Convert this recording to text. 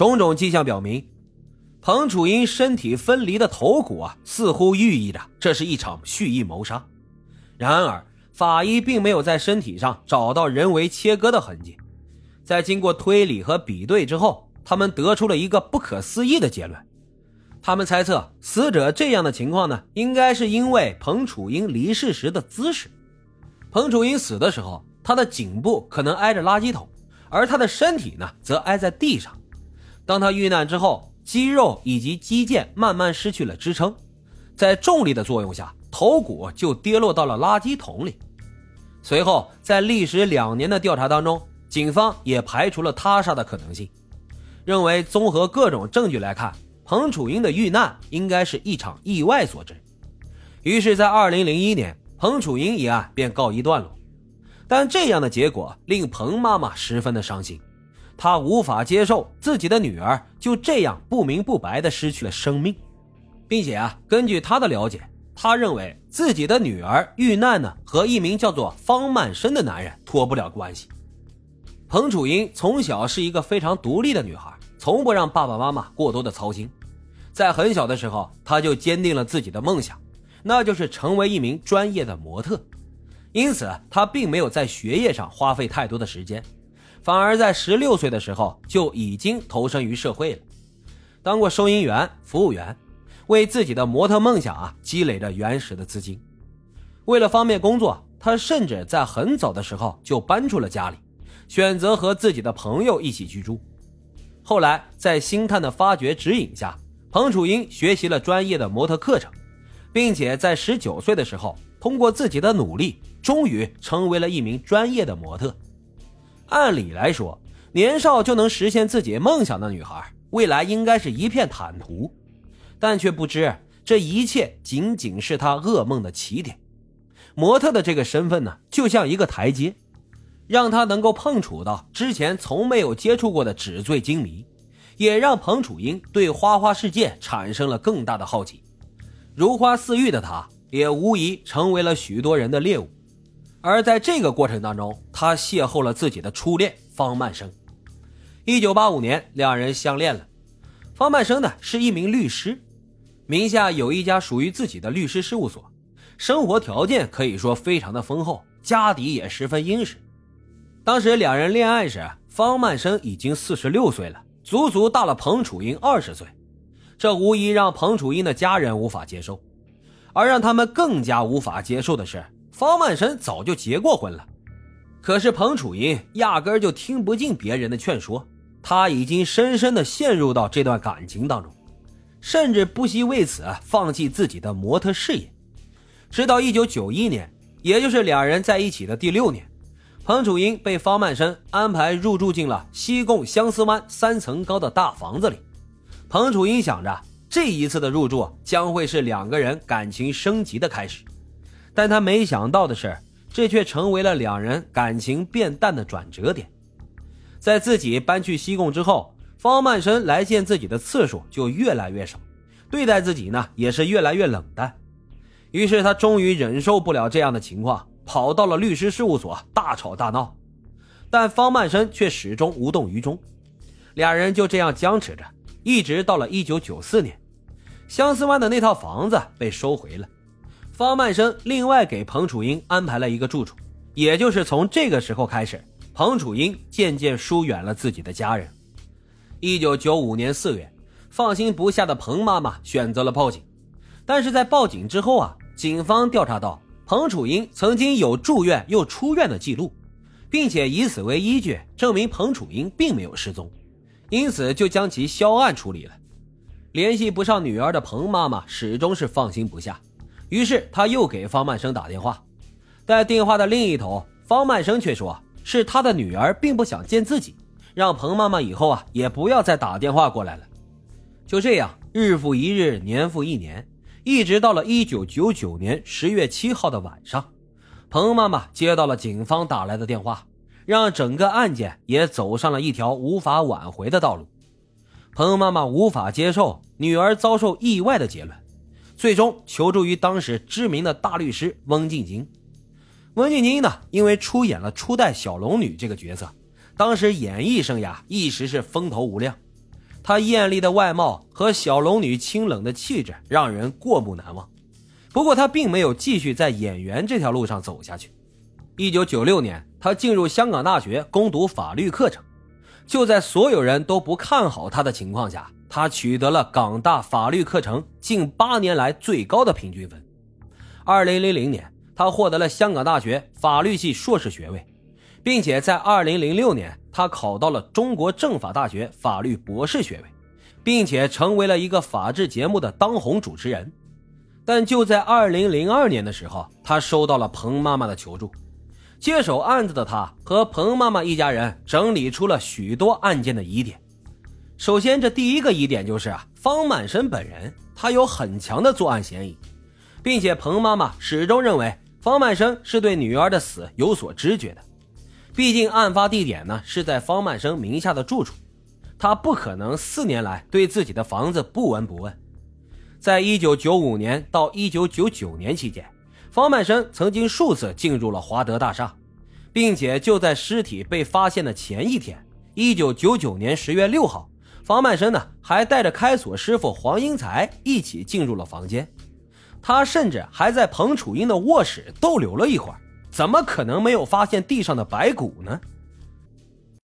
种种迹象表明，彭楚英身体分离的头骨啊，似乎寓意着这是一场蓄意谋杀。然而，法医并没有在身体上找到人为切割的痕迹。在经过推理和比对之后，他们得出了一个不可思议的结论。他们猜测，死者这样的情况呢，应该是因为彭楚英离世时的姿势。彭楚英死的时候，他的颈部可能挨着垃圾桶，而他的身体呢，则挨在地上。当他遇难之后，肌肉以及肌腱慢慢失去了支撑，在重力的作用下，头骨就跌落到了垃圾桶里。随后，在历时两年的调查当中，警方也排除了他杀的可能性，认为综合各种证据来看。彭楚英的遇难应该是一场意外所致，于是，在二零零一年，彭楚英一案便告一段落。但这样的结果令彭妈妈十分的伤心，他无法接受自己的女儿就这样不明不白的失去了生命，并且啊，根据他的了解，他认为自己的女儿遇难呢和一名叫做方曼生的男人脱不了关系。彭楚英从小是一个非常独立的女孩，从不让爸爸妈妈过多的操心。在很小的时候，他就坚定了自己的梦想，那就是成为一名专业的模特。因此，他并没有在学业上花费太多的时间，反而在十六岁的时候就已经投身于社会了，当过收银员、服务员，为自己的模特梦想啊积累着原始的资金。为了方便工作，他甚至在很早的时候就搬出了家里，选择和自己的朋友一起居住。后来，在星探的发掘指引下。彭楚英学习了专业的模特课程，并且在十九岁的时候，通过自己的努力，终于成为了一名专业的模特。按理来说，年少就能实现自己梦想的女孩，未来应该是一片坦途，但却不知这一切仅仅是她噩梦的起点。模特的这个身份呢，就像一个台阶，让她能够碰触到之前从没有接触过的纸醉金迷。也让彭楚英对花花世界产生了更大的好奇，如花似玉的她也无疑成为了许多人的猎物。而在这个过程当中，他邂逅了自己的初恋方曼生。一九八五年，两人相恋了。方曼生呢是一名律师，名下有一家属于自己的律师事务所，生活条件可以说非常的丰厚，家底也十分殷实。当时两人恋爱时，方曼生已经四十六岁了。足足大了彭楚英二十岁，这无疑让彭楚英的家人无法接受。而让他们更加无法接受的是，方曼生早就结过婚了。可是彭楚英压根就听不进别人的劝说，他已经深深的陷入到这段感情当中，甚至不惜为此放弃自己的模特事业。直到一九九一年，也就是两人在一起的第六年。彭楚英被方曼生安排入住进了西贡相思湾三层高的大房子里。彭楚英想着，这一次的入住将会是两个人感情升级的开始，但他没想到的是，这却成为了两人感情变淡的转折点。在自己搬去西贡之后，方曼生来见自己的次数就越来越少，对待自己呢也是越来越冷淡。于是他终于忍受不了这样的情况。跑到了律师事务所大吵大闹，但方曼生却始终无动于衷，俩人就这样僵持着，一直到了一九九四年，相思湾的那套房子被收回了，方曼生另外给彭楚英安排了一个住处，也就是从这个时候开始，彭楚英渐渐疏远了自己的家人。一九九五年四月，放心不下的彭妈妈选择了报警，但是在报警之后啊，警方调查到。彭楚英曾经有住院又出院的记录，并且以此为依据证明彭楚英并没有失踪，因此就将其销案处理了。联系不上女儿的彭妈妈始终是放心不下，于是他又给方曼生打电话，在电话的另一头，方曼生却说是他的女儿并不想见自己，让彭妈妈以后啊也不要再打电话过来了。就这样，日复一日，年复一年。一直到了一九九九年十月七号的晚上，彭妈妈接到了警方打来的电话，让整个案件也走上了一条无法挽回的道路。彭妈妈无法接受女儿遭受意外的结论，最终求助于当时知名的大律师翁静晶。翁静晶呢，因为出演了初代小龙女这个角色，当时演艺生涯一时是风头无量。她艳丽的外貌和小龙女清冷的气质让人过目难忘。不过，她并没有继续在演员这条路上走下去。一九九六年，她进入香港大学攻读法律课程。就在所有人都不看好她的情况下，他取得了港大法律课程近八年来最高的平均分。二零零零年，他获得了香港大学法律系硕士学位。并且在二零零六年，他考到了中国政法大学法律博士学位，并且成为了一个法制节目的当红主持人。但就在二零零二年的时候，他收到了彭妈妈的求助。接手案子的他和彭妈妈一家人整理出了许多案件的疑点。首先，这第一个疑点就是啊，方满生本人他有很强的作案嫌疑，并且彭妈妈始终认为方满生是对女儿的死有所知觉的。毕竟案发地点呢是在方曼生名下的住处，他不可能四年来对自己的房子不闻不问。在一九九五年到一九九九年期间，方曼生曾经数次进入了华德大厦，并且就在尸体被发现的前一天，一九九九年十月六号，方曼生呢还带着开锁师傅黄英才一起进入了房间，他甚至还在彭楚英的卧室逗留了一会儿。怎么可能没有发现地上的白骨呢？